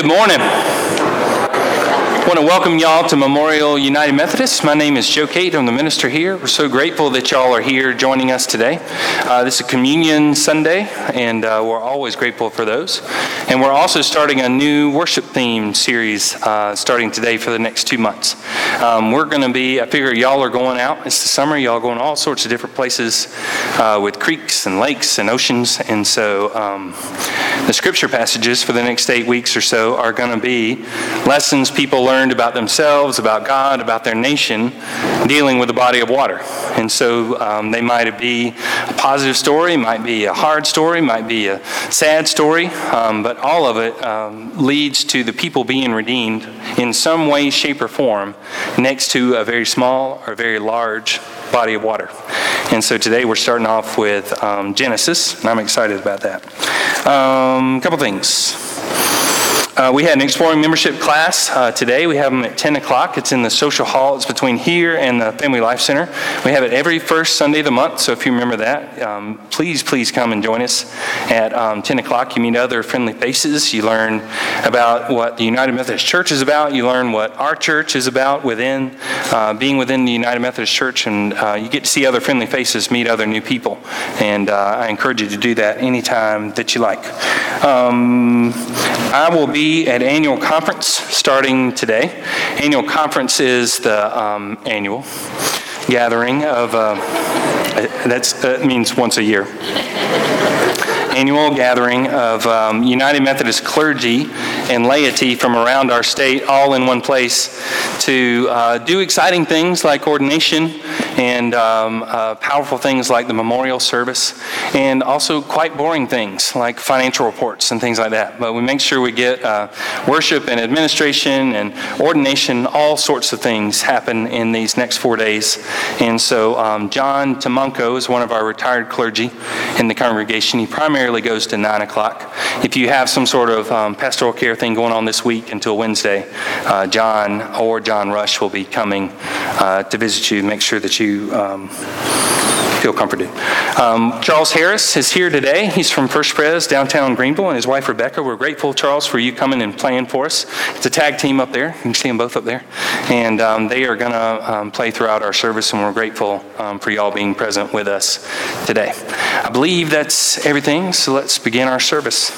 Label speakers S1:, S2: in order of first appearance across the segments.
S1: Good morning. I want to welcome y'all to Memorial United Methodist. My name is Joe Kate. I'm the minister here. We're so grateful that y'all are here joining us today. Uh, this is Communion Sunday, and uh, we're always grateful for those. And we're also starting a new worship theme series uh, starting today for the next two months. Um, we're going to be, I figure y'all are going out. It's the summer. Y'all going all sorts of different places uh, with creeks and lakes and oceans. And so um, the scripture passages for the next eight weeks or so are going to be lessons people learned about themselves, about God, about their nation, dealing with a body of water. And so um, they might be a positive story, might be a hard story, might be a sad story, um, but all of it um, leads to the people being redeemed in some way, shape, or form next to a very small or very large body of water. And so today we're starting off with um, Genesis, and I'm excited about that. A um, couple things. Uh, we had an exploring membership class uh, today. We have them at 10 o'clock. It's in the social hall. It's between here and the Family Life Center. We have it every first Sunday of the month, so if you remember that, um, please, please come and join us at um, 10 o'clock. You meet other friendly faces. You learn about what the United Methodist Church is about. You learn what our church is about within uh, being within the United Methodist Church, and uh, you get to see other friendly faces, meet other new people. And uh, I encourage you to do that anytime that you like. Um, I will be at annual conference starting today. Annual conference is the um, annual gathering of, uh, that means once a year annual gathering of um, United Methodist clergy and laity from around our state, all in one place, to uh, do exciting things like ordination and um, uh, powerful things like the memorial service, and also quite boring things like financial reports and things like that. But we make sure we get uh, worship and administration and ordination, all sorts of things happen in these next four days. And so um, John Tamunko is one of our retired clergy in the congregation. He primarily goes to 9 o'clock. If you have some sort of um, pastoral care thing going on this week until Wednesday, uh, John or John Rush will be coming uh, to visit you, make sure that you um, feel comforted. Um, Charles Harris is here today. He's from First Pres downtown Greenville, and his wife Rebecca. We're grateful, Charles, for you coming and playing for us. It's a tag team up there. You can see them both up there, and um, they are going to um, play throughout our service, and we're grateful um, for y'all being present with us today. I believe that's everything. So let's begin our service.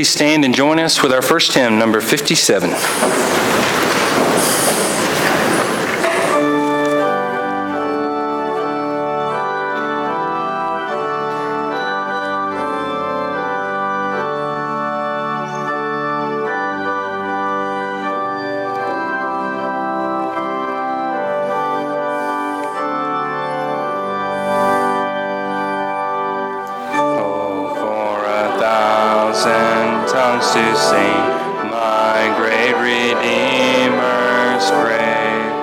S1: Please stand and join us with our first hymn, number 57. tongues to sing my great Redeemer's praise.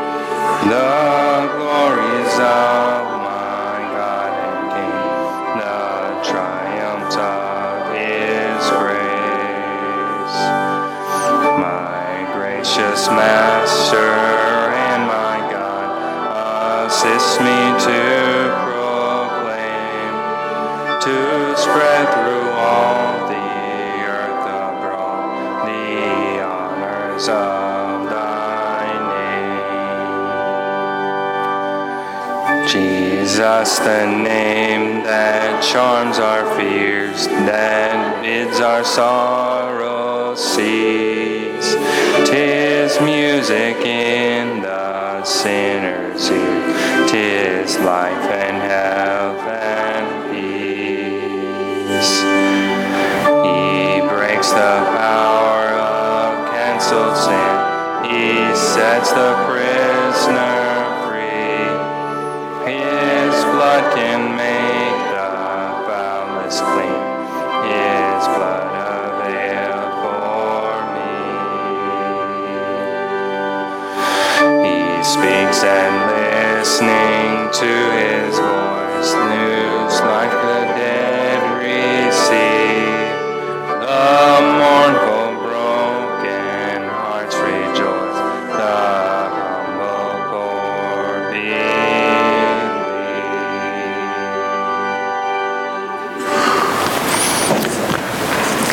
S1: The glories of my God and King, the triumph of His grace. My gracious Master and my God, assist me to proclaim, to spread.
S2: Jesus, the name that charms our fears, that bids our sorrows cease. Tis music in the sinner's ear, tis life and health and peace. He breaks the power of canceled sin, he sets the prisoner can make the foulest clean. His blood availed for me. He speaks and listening to his voice, news like the dead receive. The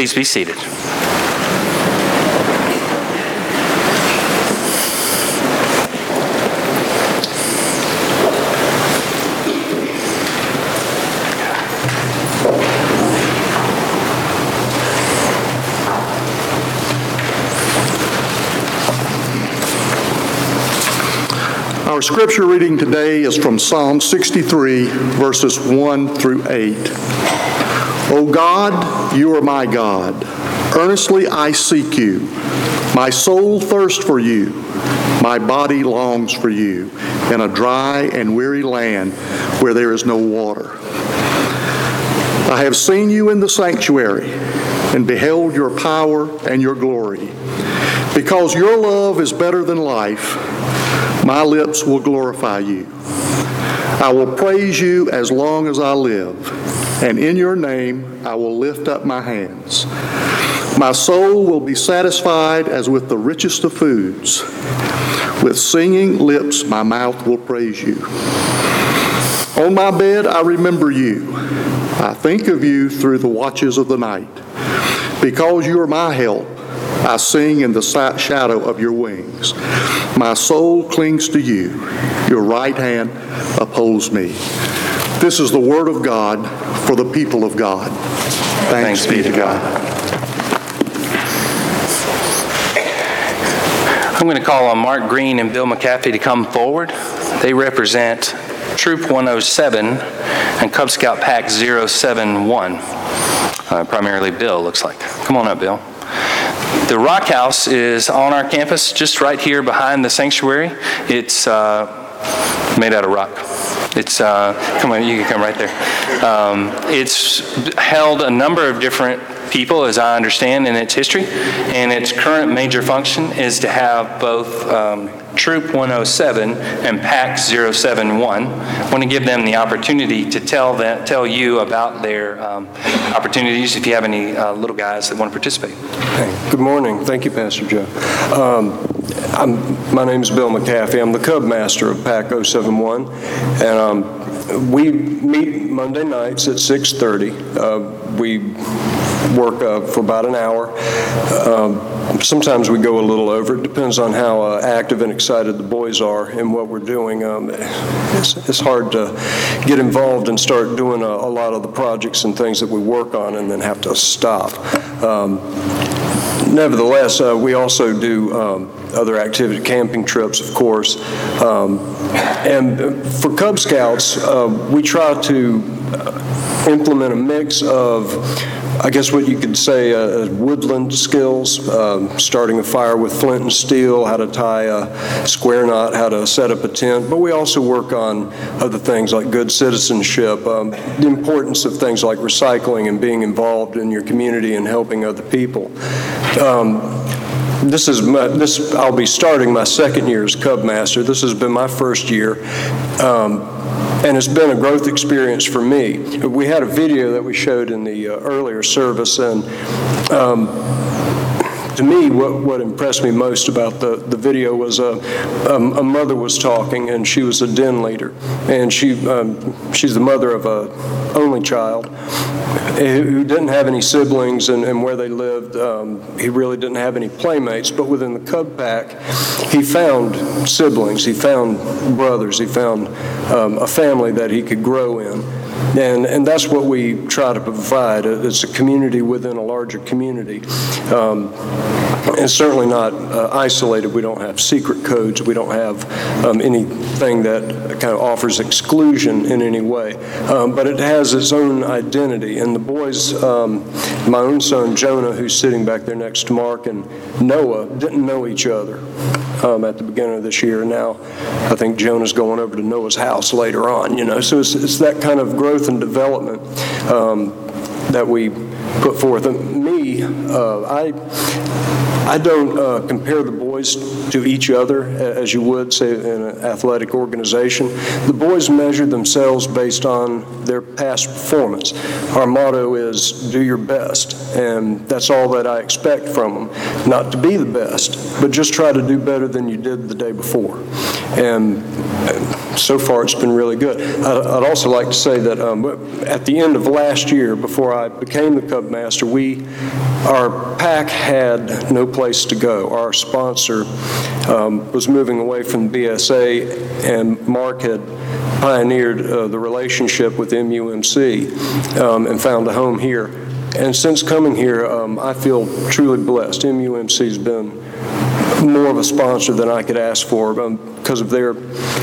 S1: Please be seated.
S3: Our scripture reading today is from Psalm 63, verses 1 through 8. O God, you are my God. Earnestly I seek you. My soul thirsts for you. My body longs for you in a dry and weary land where there is no water. I have seen you in the sanctuary. and beheld your power and your glory. Because your love is better than life, my lips will glorify you. I will praise you as long as I live, and in your name I will lift up my hands. My soul will be satisfied as with the richest of foods. With singing lips, my mouth will praise you. On my bed, I remember you. I think of you through the watches of the night. Because you are my help, I sing in the shadow of your wings. My soul clings to you. Your right hand upholds me. This is the word of God for the people of God. Thanks, Thanks be to God.
S1: I'm going to call on Mark Green and Bill McCaffey to come forward. They represent Troop 107 and Cub Scout Pack 071. Uh, primarily Bill, looks like. Come on up, Bill. The Rock House is on our campus, just right here behind the sanctuary. It's uh, made out of rock. It's, uh, come on, you can come right there. Um, it's held a number of different people, as I understand, in its history, and its current major function is to have both um, Troop 107 and Pack 071. I want to give them the opportunity to tell that, tell you about their um, opportunities if you have any uh, little guys that want to participate.
S4: Hey, good morning. Thank you, Pastor Joe. Um, my name is Bill McCaffey. I'm the Cub Master of Pack 071, and um, we meet Monday nights at 6:30. Uh, we work uh, for about an hour. Um, sometimes we go a little over. It depends on how uh, active and excited the boys are and what we're doing. Um, it's, it's, hard to get involved and start doing a, a, lot of the projects and things that we work on and then have to stop. Um, nevertheless, uh, we also do um, other activity, camping trips, of course. Um, and for Cub Scouts, uh, we try to uh, implement a mix of I guess what you could say uh, woodland skills, um, starting a fire with flint and steel, how to tie a square knot, how to set up a tent. But we also work on other things like good citizenship, um, the importance of things like recycling and being involved in your community and helping other people. Um, this is my, this. I'll be starting my second year as Cub Master. This has been my first year. Um, and it's been a growth experience for me. We had a video that we showed in the uh, earlier service, and um, to me, what, what impressed me most about the, the video was a, uh, um, a mother was talking, and she was a den leader, and she um, she's the mother of a only child who didn't have any siblings, and, and where they lived, um, he really didn't have any playmates. But within the Cub Pack, he found siblings, he found brothers, he found um, a family that he could grow in. And, and that's what we try to provide. It's a community within a larger community. Um, and certainly not uh, isolated. We don't have secret codes. We don't have um, anything that kind of offers exclusion in any way. Um, but it has its own identity. And the boys, um, my own son Jonah, who's sitting back there next to Mark, and Noah didn't know each other um, at the beginning of this year. Now, I think Jonah's going over to Noah's house later on. You know, so it's, it's that kind of growth and development um, that we put forth. And me, uh, I I don't uh, compare the boys to each other as you would, say, in an athletic organization. The boys measure themselves based on their past performance. Our motto is do your best, and that's all that I expect from them. Not to be the best, but just try to do better than you did the day before. And so far, it's been really good. I'd also like to say that um, at the end of last year, before I became the Cub Master, we, our pack had no place to go. Our sponsor um, was moving away from BSA, and Mark had pioneered uh, the relationship with MUMC um, and found a home here. And since coming here, um, I feel truly blessed. MUMC has been more of a sponsor than I could ask for um, because of their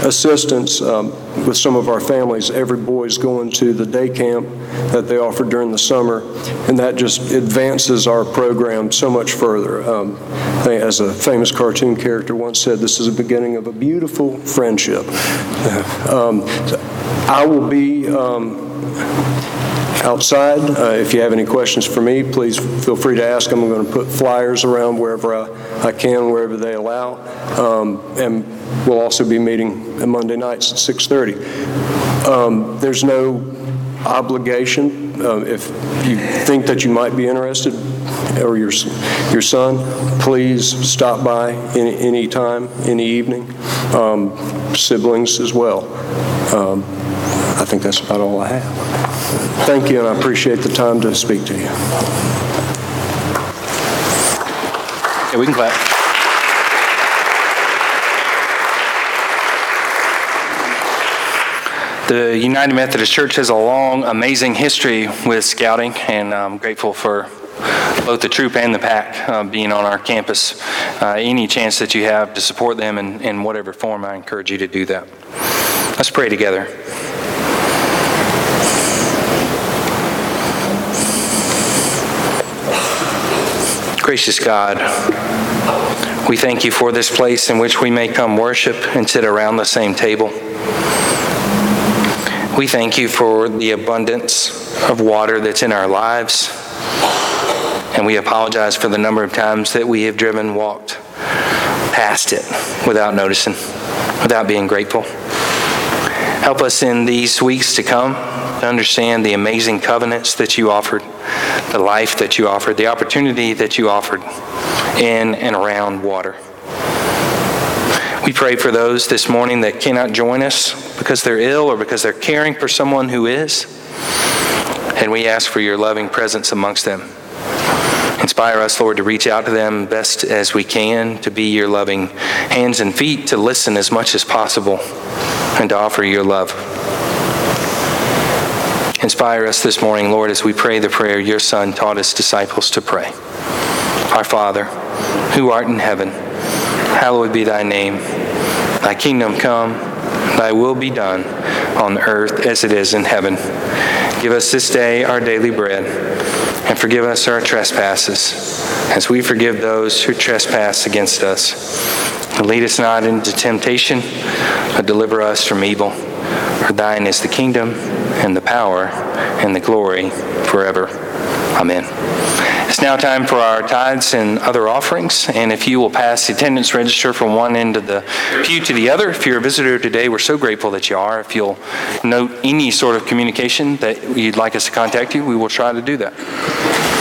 S4: assistance um, with some of our families. Every boy is going to the day camp that they offer during the summer, and that just advances our program so much further. Um, as a famous cartoon character once said, this is the beginning of a beautiful friendship. Um, I will be um, outside. Uh, If you have any questions for me, please feel free to ask them. I'm going to put flyers around wherever I I can, wherever they allow. Um, And we'll also be meeting on Monday nights at 6:30. Um, There's no obligation. Uh, If you think that you might be interested, or your, your son, please stop by any, any time, any evening. Um, Siblings as well. Um, I think that's about all I have. Thank you, and I appreciate the time to speak to you.
S1: Yeah, we can clap. The United Methodist Church has a long, amazing history with scouting, and I'm grateful for both the troop and the pack uh, being on our campus. Uh, Any chance that you have to support them in in whatever form, I encourage you to do that. Let's pray together. Gracious God, we thank you for this place in which we may come worship and sit around the same table. We thank you for the abundance of water that's in our lives. And we apologize for the number of times that we have driven, walked past it without noticing, without being grateful. Help us in these weeks to come to understand the amazing covenants that you offered, the life that you offered, the opportunity that you offered in and around water. We pray for those this morning that cannot join us because they're ill or because they're caring for someone who is. And we ask for your loving presence amongst them. Inspire us, Lord, to reach out to them best as we can, to be your loving hands and feet, to listen as much as possible, and to offer your love. Inspire us this morning, Lord, as we pray the prayer your Son taught his disciples to pray. Our Father, who art in heaven, hallowed be thy name. Thy kingdom come, thy will be done, on earth as it is in heaven. Give us this day our daily bread, and forgive us our trespasses, as we forgive those who trespass against us. And lead us not into temptation, but deliver us from evil. For thine is the kingdom, and the power, and the glory forever. Amen. It's now time for our tithes and other offerings, and if you will pass the attendance register from one end of the pew to the other, if you're a visitor today, we're so grateful that you are. If you'll note any sort of communication that you'd like us to contact you, we will try to do that.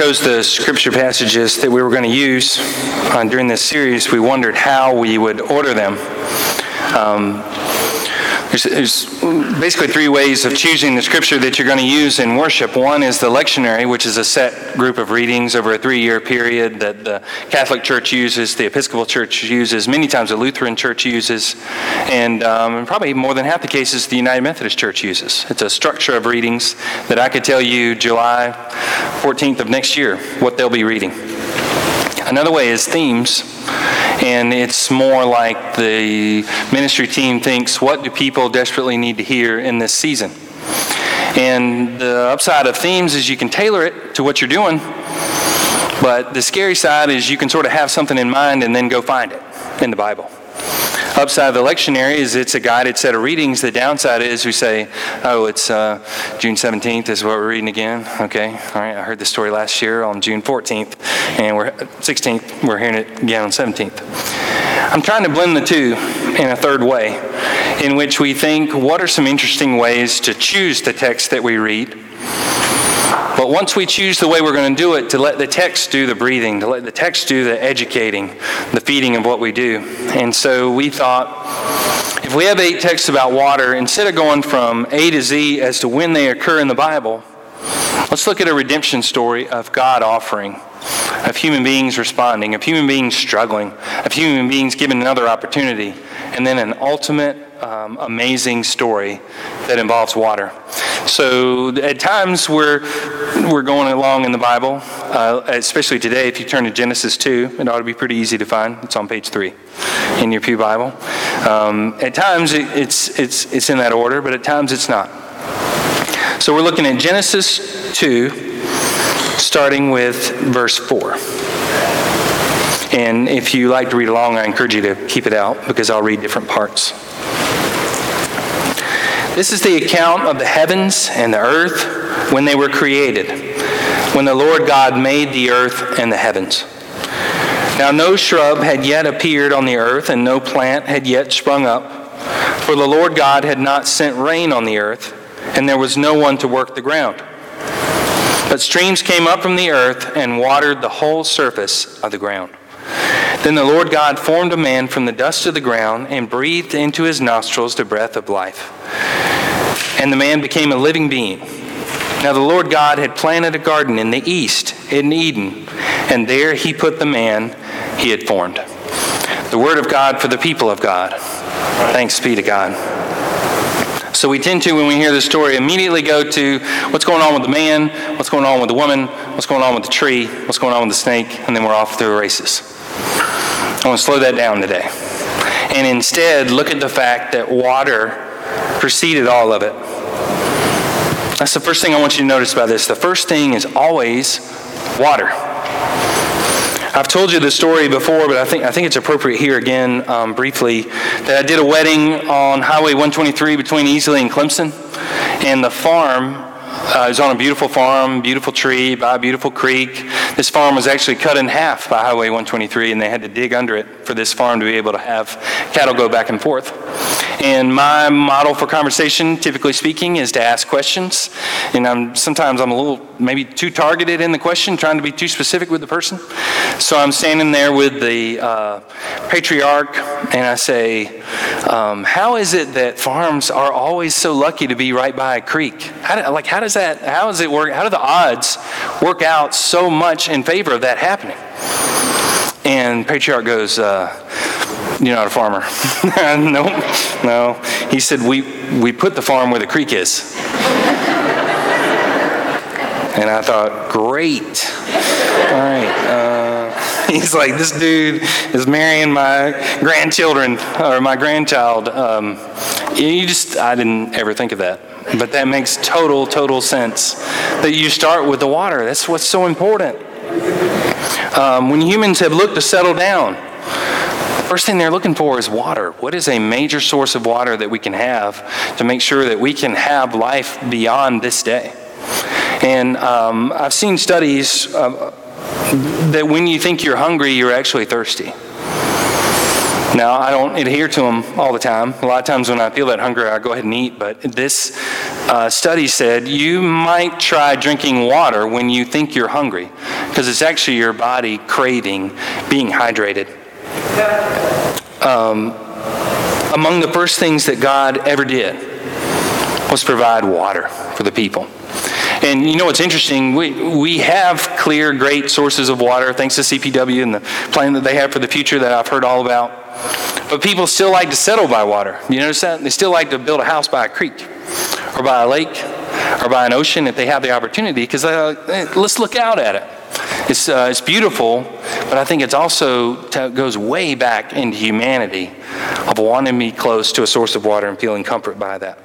S1: Chose the scripture passages that we were going to use uh, during this series, we wondered how we would order them. Um, there's, there's, basically three ways of choosing the scripture that you're going to use in worship. One is the lectionary, which is a set group of readings over a three year period that the Catholic Church uses, the Episcopal Church uses, many times the Lutheran Church uses, and um, probably more than half the cases the United Methodist Church uses. It's a structure of readings that I could tell you July 14th of next year what they'll be reading. Another way is themes, and it's more like the ministry team thinks what do people desperately need to hear in this season? And the upside of themes is you can tailor it to what you're doing, but the scary side is you can sort of have something in mind and then go find it in the Bible. Upside of the lectionary is it's a guided set of readings. The downside is we say, oh, it's uh, June 17th is what we're reading again. Okay, all right, I heard the story last year on June 14th, and we're 16th, we're hearing it again on 17th. I'm trying to blend the two in a third way, in which we think, what are some interesting ways to choose the text that we read? But once we choose the way we're going to do it, to let the text do the breathing, to let the text do the educating, the feeding of what we do. And so we thought if we have eight texts about water, instead of going from A to Z as to when they occur in the Bible, let's look at a redemption story of God offering of human beings responding, of human beings struggling, of human beings given another opportunity, and then an ultimate um, amazing story that involves water. So at times we're we're going along in the Bible, uh, especially today. If you turn to Genesis two, it ought to be pretty easy to find. It's on page three in your pew Bible. Um, at times it, it's it's it's in that order, but at times it's not. So we're looking at Genesis two starting with verse 4. And if you like to read along, I encourage you to keep it out because I'll read different parts. This is the account of the heavens and the earth when they were created, when the Lord God made the earth and the heavens. Now, no shrub had yet appeared on the earth, and no plant had yet sprung up, for the Lord God had not sent rain on the earth, and there was no one to work the ground. But streams came up from the earth and watered the whole surface of the ground. Then the Lord God formed a man from the dust of the ground and breathed into his nostrils the breath of life. And the man became a living being. Now the Lord God had planted a garden in the east, in Eden, and there he put the man he had formed. The word of God for the people of God. Thanks be to God. So we tend to, when we hear this story, immediately go to what's going on with the man, what's going on with the woman, what's going on with the tree, what's going on with the snake, and then we're off to the races. I want to slow that down today. And instead, look at the fact that water preceded all of it. That's the first thing I want you to notice about this. The first thing is always water. I've told you the story before, but I think, I think it's appropriate here again um, briefly that I did a wedding on Highway 123 between Easley and Clemson. And the farm uh, is on a beautiful farm, beautiful tree by a beautiful creek. This farm was actually cut in half by Highway 123, and they had to dig under it for this farm to be able to have cattle go back and forth. And my model for conversation, typically speaking, is to ask questions. And I'm sometimes I'm a little maybe too targeted in the question, trying to be too specific with the person. So I'm standing there with the uh, patriarch, and I say, um, "How is it that farms are always so lucky to be right by a creek? How do, like how does that? How does it work? How do the odds work out so much in favor of that happening?" And patriarch goes. Uh, you're not a farmer. no, no. He said, we, we put the farm where the creek is. and I thought, great. All right. Uh, he's like, this dude is marrying my grandchildren or my grandchild. Um, you just, I didn't ever think of that. But that makes total, total sense. That you start with the water. That's what's so important. Um, when humans have looked to settle down, First thing they're looking for is water. What is a major source of water that we can have to make sure that we can have life beyond this day? And um, I've seen studies uh, that when you think you're hungry, you're actually thirsty. Now, I don't adhere to them all the time. A lot of times when I feel that hunger, I go ahead and eat. But this uh, study said you might try drinking water when you think you're hungry, because it's actually your body craving being hydrated. Um, among the first things that God ever did was provide water for the people. And you know what's interesting? We, we have clear, great sources of water, thanks to CPW and the plan that they have for the future that I've heard all about. But people still like to settle by water. You notice that? They still like to build a house by a creek or by a lake or by an ocean if they have the opportunity because uh, let's look out at it. It's, uh, it's beautiful, but I think it's also t- goes way back into humanity of wanting to be close to a source of water and feeling comfort by that.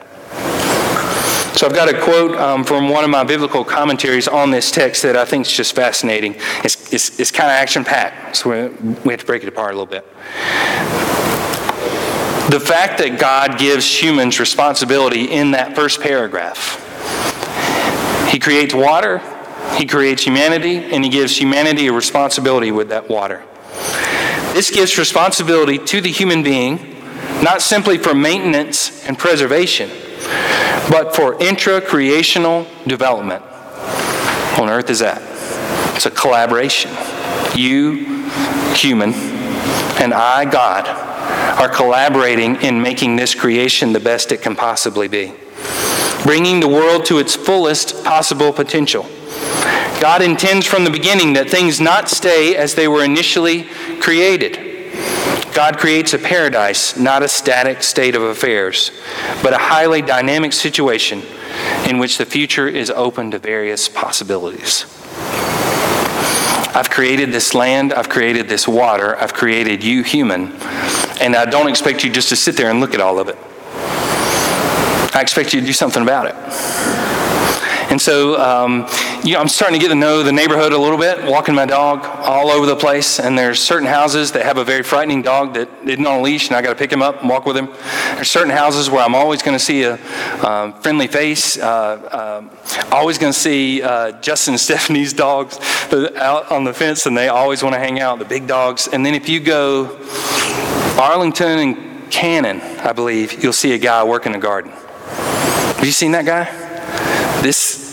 S1: So I've got a quote um, from one of my biblical commentaries on this text that I think is just fascinating. It's, it's, it's kind of action packed, so we, we have to break it apart a little bit. The fact that God gives humans responsibility in that first paragraph. He creates water, He creates humanity, and He gives humanity a responsibility with that water. This gives responsibility to the human being, not simply for maintenance and preservation but for intra-creational development. On earth is that? It's a collaboration. You, human, and I, God, are collaborating in making this creation the best it can possibly be, bringing the world to its fullest possible potential. God intends from the beginning that things not stay as they were initially created. God creates a paradise, not a static state of affairs, but a highly dynamic situation in which the future is open to various possibilities. I've created this land, I've created this water, I've created you, human, and I don't expect you just to sit there and look at all of it. I expect you to do something about it. And so, um, you know, I'm starting to get to know the neighborhood a little bit, walking my dog all over the place. And there's certain houses that have a very frightening dog that isn't on a leash, and I got to pick him up and walk with him. There's certain houses where I'm always going to see a um, friendly face, uh, um, always going to see uh, Justin and Stephanie's dogs out on the fence, and they always want to hang out, the big dogs. And then if you go Arlington and Cannon, I believe, you'll see a guy working a garden. Have you seen that guy? This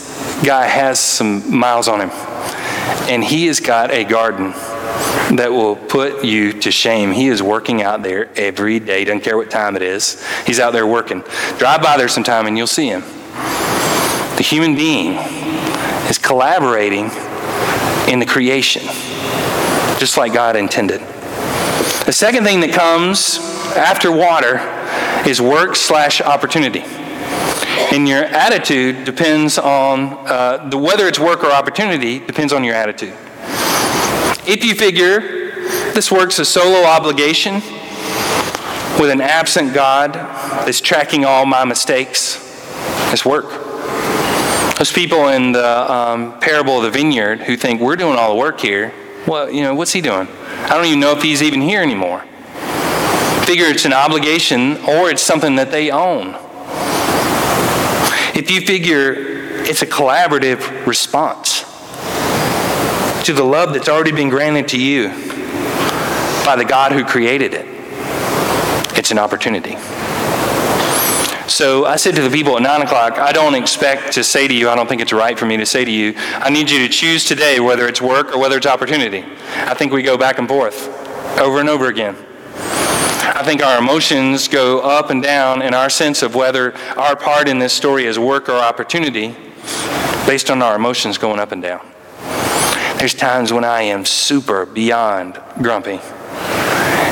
S1: guy has some miles on him, and he has got a garden that will put you to shame. He is working out there every day, doesn't care what time it is. He's out there working. Drive by there sometime and you'll see him. The human being is collaborating in the creation, just like God intended. The second thing that comes after water is work slash opportunity. And your attitude depends on, uh, the, whether it's work or opportunity, depends on your attitude. If you figure this work's a solo obligation with an absent God that's tracking all my mistakes, it's work. Those people in the um, parable of the vineyard who think we're doing all the work here, well, you know, what's he doing? I don't even know if he's even here anymore. Figure it's an obligation or it's something that they own. If you figure it's a collaborative response to the love that's already been granted to you by the God who created it, it's an opportunity. So I said to the people at 9 o'clock, I don't expect to say to you, I don't think it's right for me to say to you, I need you to choose today whether it's work or whether it's opportunity. I think we go back and forth over and over again. I think our emotions go up and down in our sense of whether our part in this story is work or opportunity based on our emotions going up and down. There's times when I am super beyond grumpy.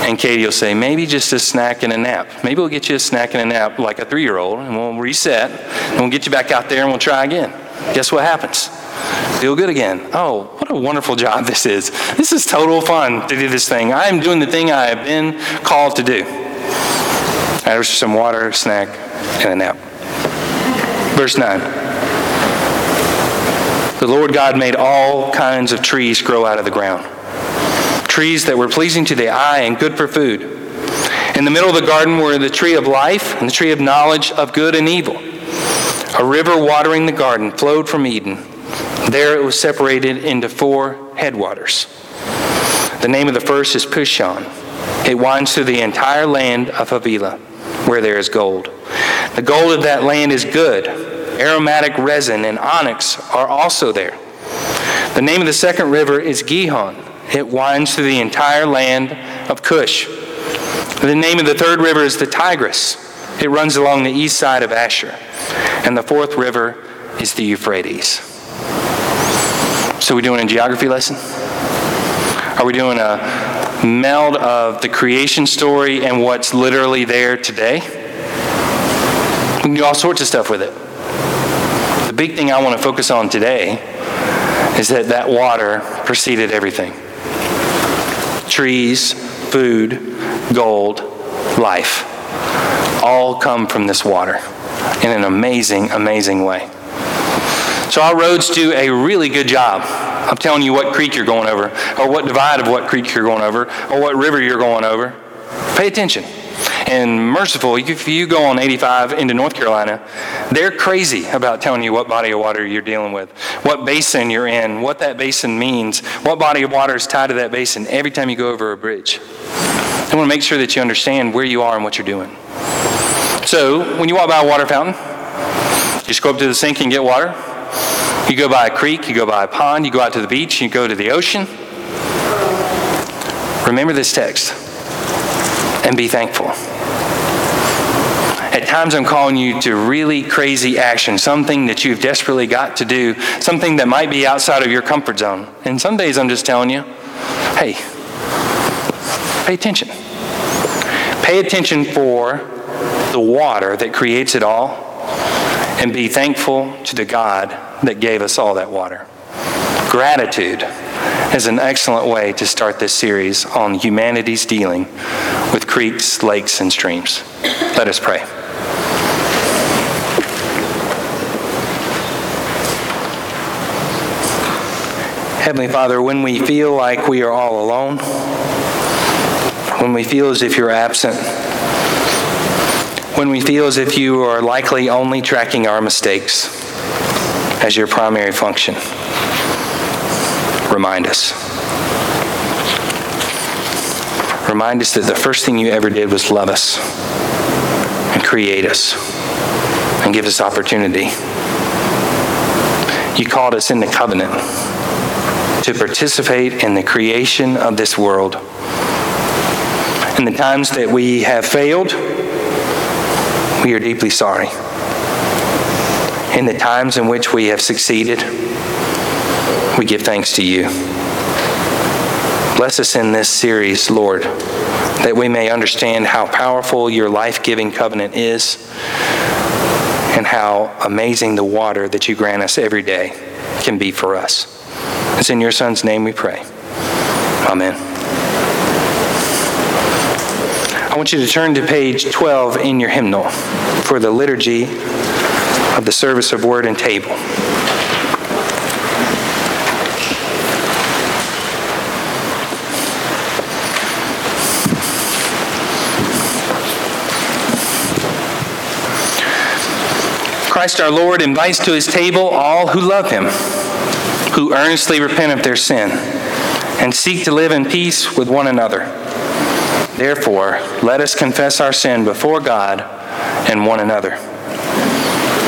S1: And Katie will say, maybe just a snack and a nap. Maybe we'll get you a snack and a nap like a three year old, and we'll reset, and we'll get you back out there and we'll try again. Guess what happens? Feel good again. Oh, what a wonderful job this is. This is total fun to do this thing. I am doing the thing I have been called to do. I There's some water, snack, and a nap. Verse 9. The Lord God made all kinds of trees grow out of the ground. Trees that were pleasing to the eye and good for food. In the middle of the garden were the tree of life and the tree of knowledge of good and evil. A river watering the garden flowed from Eden There it was separated into four headwaters. The name of the first is Pishon. It winds through the entire land of Havilah, where there is gold. The gold of that land is good. Aromatic resin and onyx are also there. The name of the second river is Gihon. It winds through the entire land of Cush. The name of the third river is the Tigris. It runs along the east side of Ashur. And the fourth river is the Euphrates. So, we doing a geography lesson? Are we doing a meld of the creation story and what's literally there today? We can do all sorts of stuff with it. The big thing I want to focus on today is that that water preceded everything trees, food, gold, life all come from this water in an amazing, amazing way. So our roads do a really good job of telling you what creek you're going over, or what divide of what creek you're going over, or what river you're going over. Pay attention. And merciful, if you go on 85 into North Carolina, they're crazy about telling you what body of water you're dealing with, what basin you're in, what that basin means, what body of water is tied to that basin every time you go over a bridge. I want to make sure that you understand where you are and what you're doing. So, when you walk by a water fountain, you just go up to the sink and get water. You go by a creek, you go by a pond, you go out to the beach, you go to the ocean. Remember this text and be thankful. At times, I'm calling you to really crazy action, something that you've desperately got to do, something that might be outside of your comfort zone. And some days, I'm just telling you, hey, pay attention. Pay attention for the water that creates it all, and be thankful to the God that gave us all that water. Gratitude is an excellent way to start this series on humanity's dealing with creeks, lakes, and streams. Let us pray. Heavenly Father, when we feel like we are all alone, when we feel as if you're absent, when we feel as if you are likely only tracking our mistakes as your primary function, remind us. Remind us that the first thing you ever did was love us and create us and give us opportunity. You called us into covenant to participate in the creation of this world. In the times that we have failed, we are deeply sorry. In the times in which we have succeeded, we give thanks to you. Bless us in this series, Lord, that we may understand how powerful your life giving covenant is and how amazing the water that you grant us every day can be for us. It's in your Son's name we pray. Amen. I want you to turn to page 12 in your hymnal for the liturgy of the service of word and table. Christ our Lord invites to his table all who love him, who earnestly repent of their sin, and seek to live in peace with one another. Therefore, let us confess our sin before God and one another.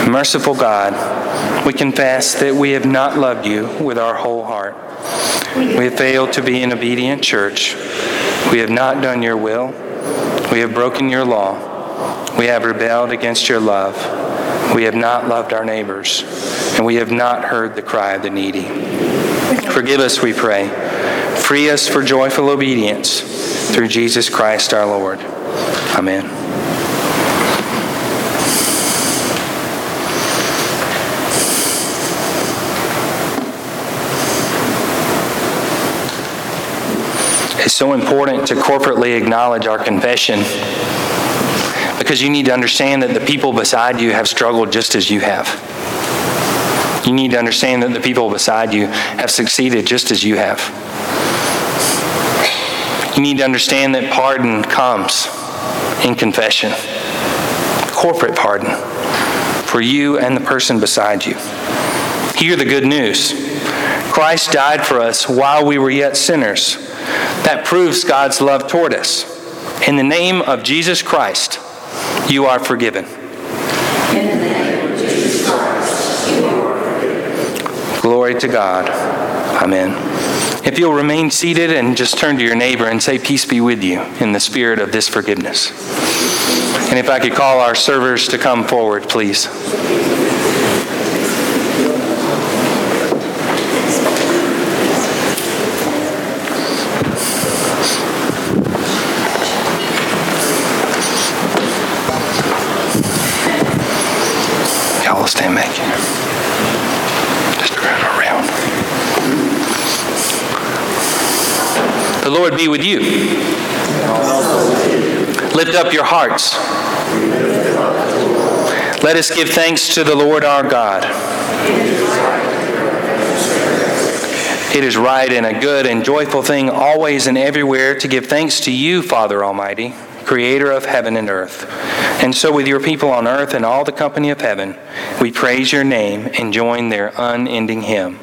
S1: Merciful God, we confess that we have not loved you with our whole heart. We have failed to be an obedient church. We have not done your will. We have broken your law. We have rebelled against your love. We have not loved our neighbors. And we have not heard the cry of the needy. Forgive us, we pray. Free us for joyful obedience through Jesus Christ our Lord. Amen. It's so important to corporately acknowledge our confession because you need to understand that the people beside you have struggled just as you have. You need to understand that the people beside you have succeeded just as you have. You need to understand that pardon comes in confession, corporate pardon for you and the person beside you. Hear the good news. Christ died for us while we were yet sinners. That proves God's love toward us. In the name of Jesus Christ, you are forgiven. In the name of Jesus Christ, you are forgiven. Glory to God. Amen. If you'll remain seated and just turn to your neighbor and say, Peace be with you in the spirit of this forgiveness. And if I could call our servers to come forward, please. Lord be with you. Lift up your hearts. Let us give thanks to the Lord our God. It is right and a good and joyful thing always and everywhere to give thanks to you, Father Almighty, creator of heaven and earth. And so, with your people on earth and all the company of heaven, we praise your name and join their unending hymn.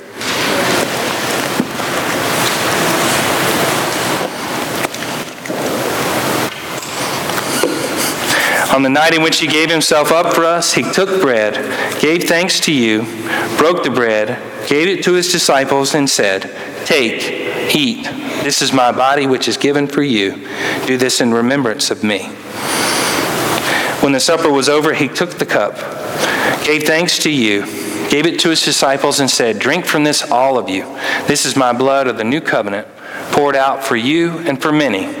S1: On the night in which he gave himself up for us, he took bread, gave thanks to you, broke the bread, gave it to his disciples, and said, Take, eat. This is my body, which is given for you. Do this in remembrance of me. When the supper was over, he took the cup, gave thanks to you, gave it to his disciples, and said, Drink from this, all of you. This is my blood of the new covenant, poured out for you and for many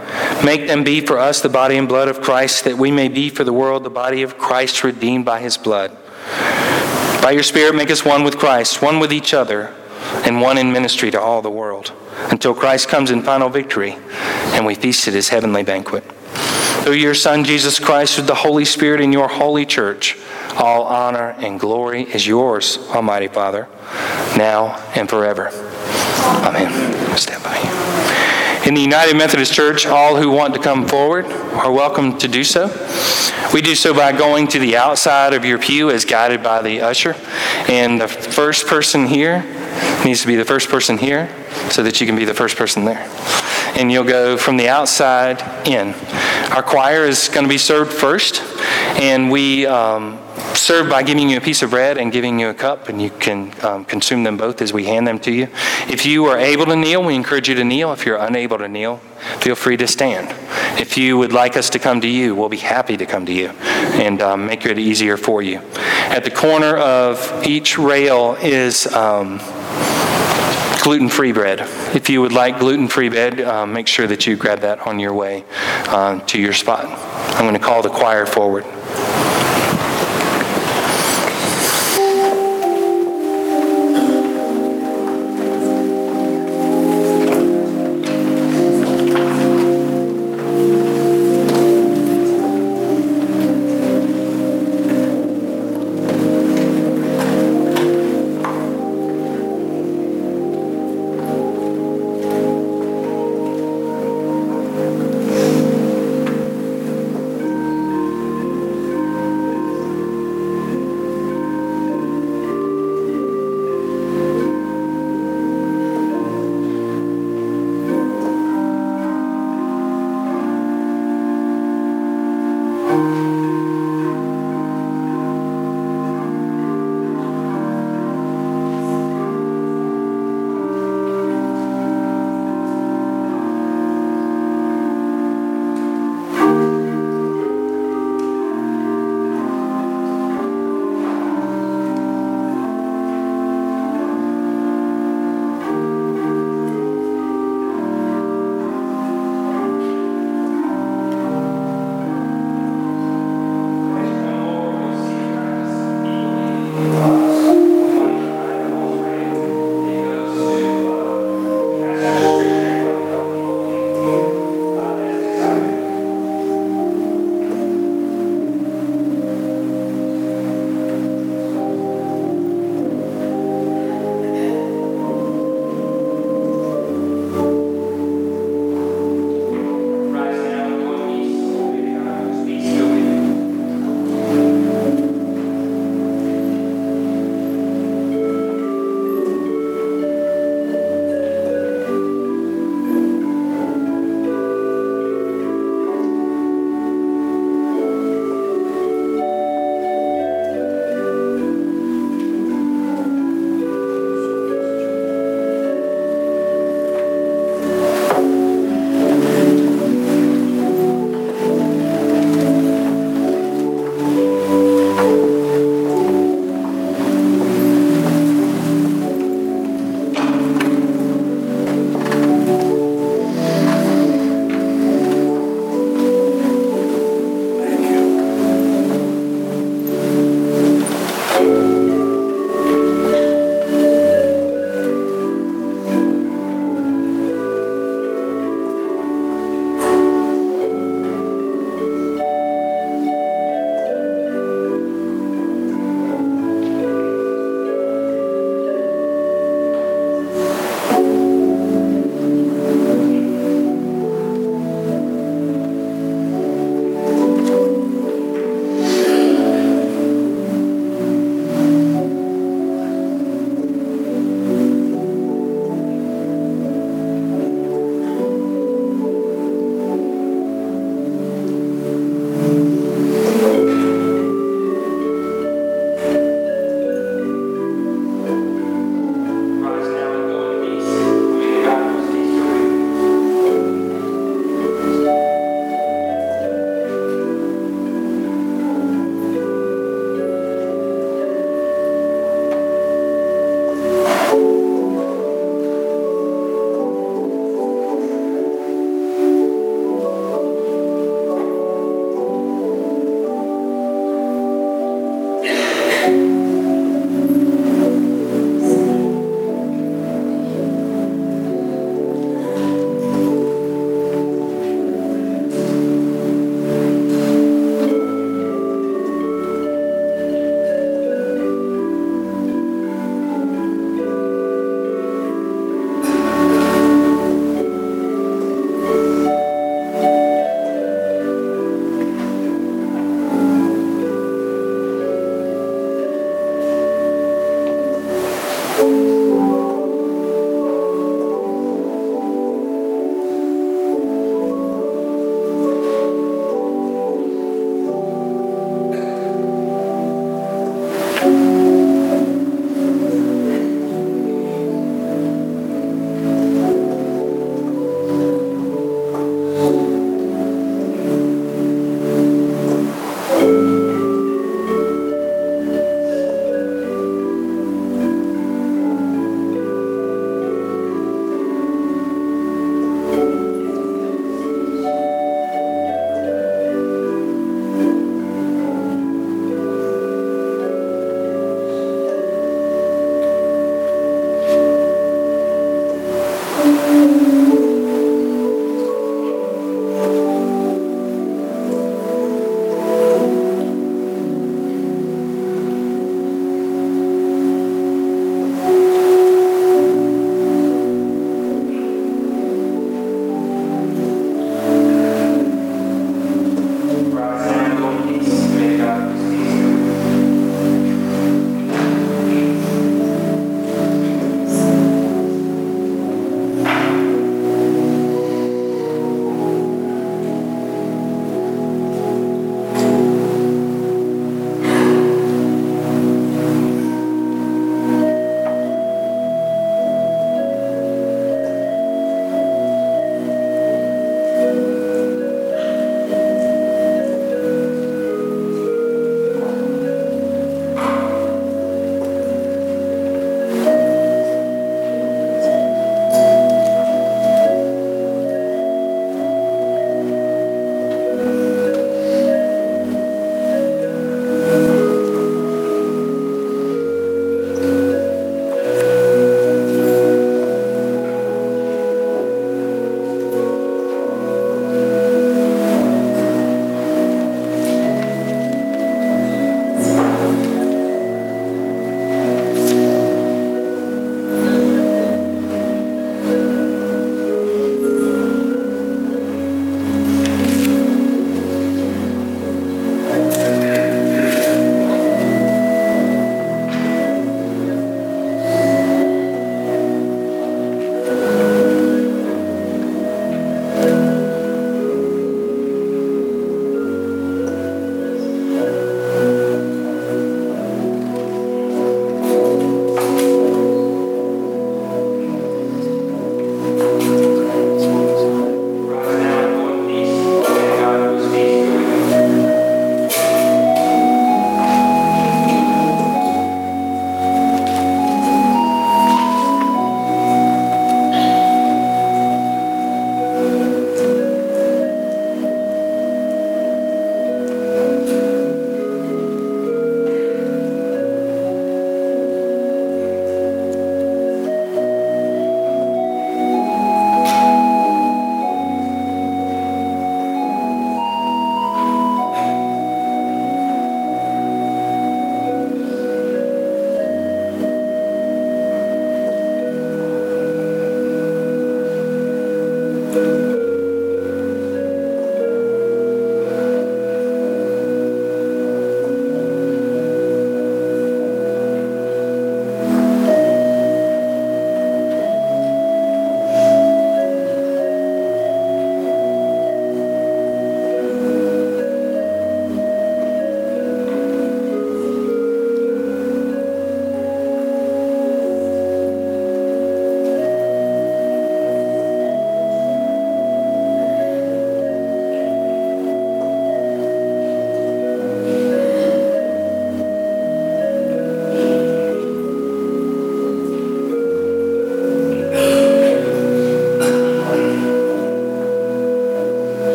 S1: Make them be for us the body and blood of Christ, that we may be for the world the body of Christ redeemed by his blood. By your Spirit, make us one with Christ, one with each other, and one in ministry to all the world, until Christ comes in final victory and we feast at his heavenly banquet. Through your Son, Jesus Christ, with the Holy Spirit in your holy church, all honor and glory is yours, Almighty Father, now and forever. Amen. Stand by. In the United Methodist Church, all who want to come forward are welcome to do so. We do so by going to the outside of your pew as guided by the usher. And the first person here needs to be the first person here so that you can be the first person there. And you'll go from the outside in. Our choir is going to be served first, and we um, serve by giving you a piece of bread and giving you a cup, and you can um, consume them both as we hand them to you. If you are able to kneel, we encourage you to kneel. If you're unable to kneel, feel free to stand. If you would like us to come to you, we'll be happy to come to you and um, make it easier for you. At the corner of each rail is. Gluten free bread. If you would like gluten free bread, um, make sure that you grab that on your way uh, to your spot. I'm going to call the choir forward.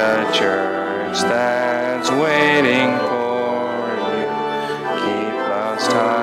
S1: a church that's waiting for you. Keep us time.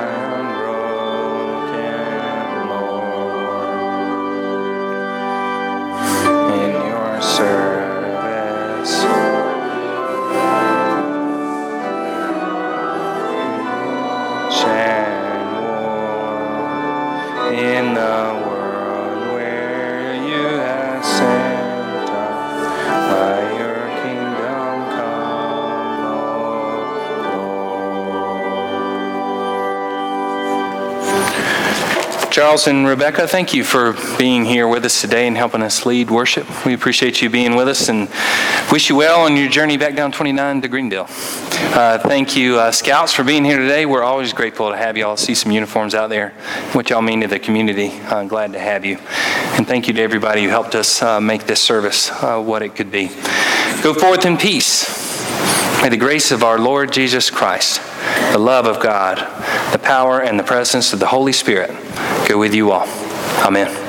S1: Charles and Rebecca, thank you for being here with us today and helping us lead worship. We appreciate you being with us and wish you well on your journey back down 29 to Greendale. Uh, thank you, uh, Scouts, for being here today. We're always grateful to have y'all see some uniforms out there, what y'all mean to the community. Uh, glad to have you. And thank you to everybody who helped us uh, make this service uh, what it could be. Go forth in peace. May the grace of our Lord Jesus Christ, the love of God, the power and the presence of the Holy Spirit go with you all. Amen.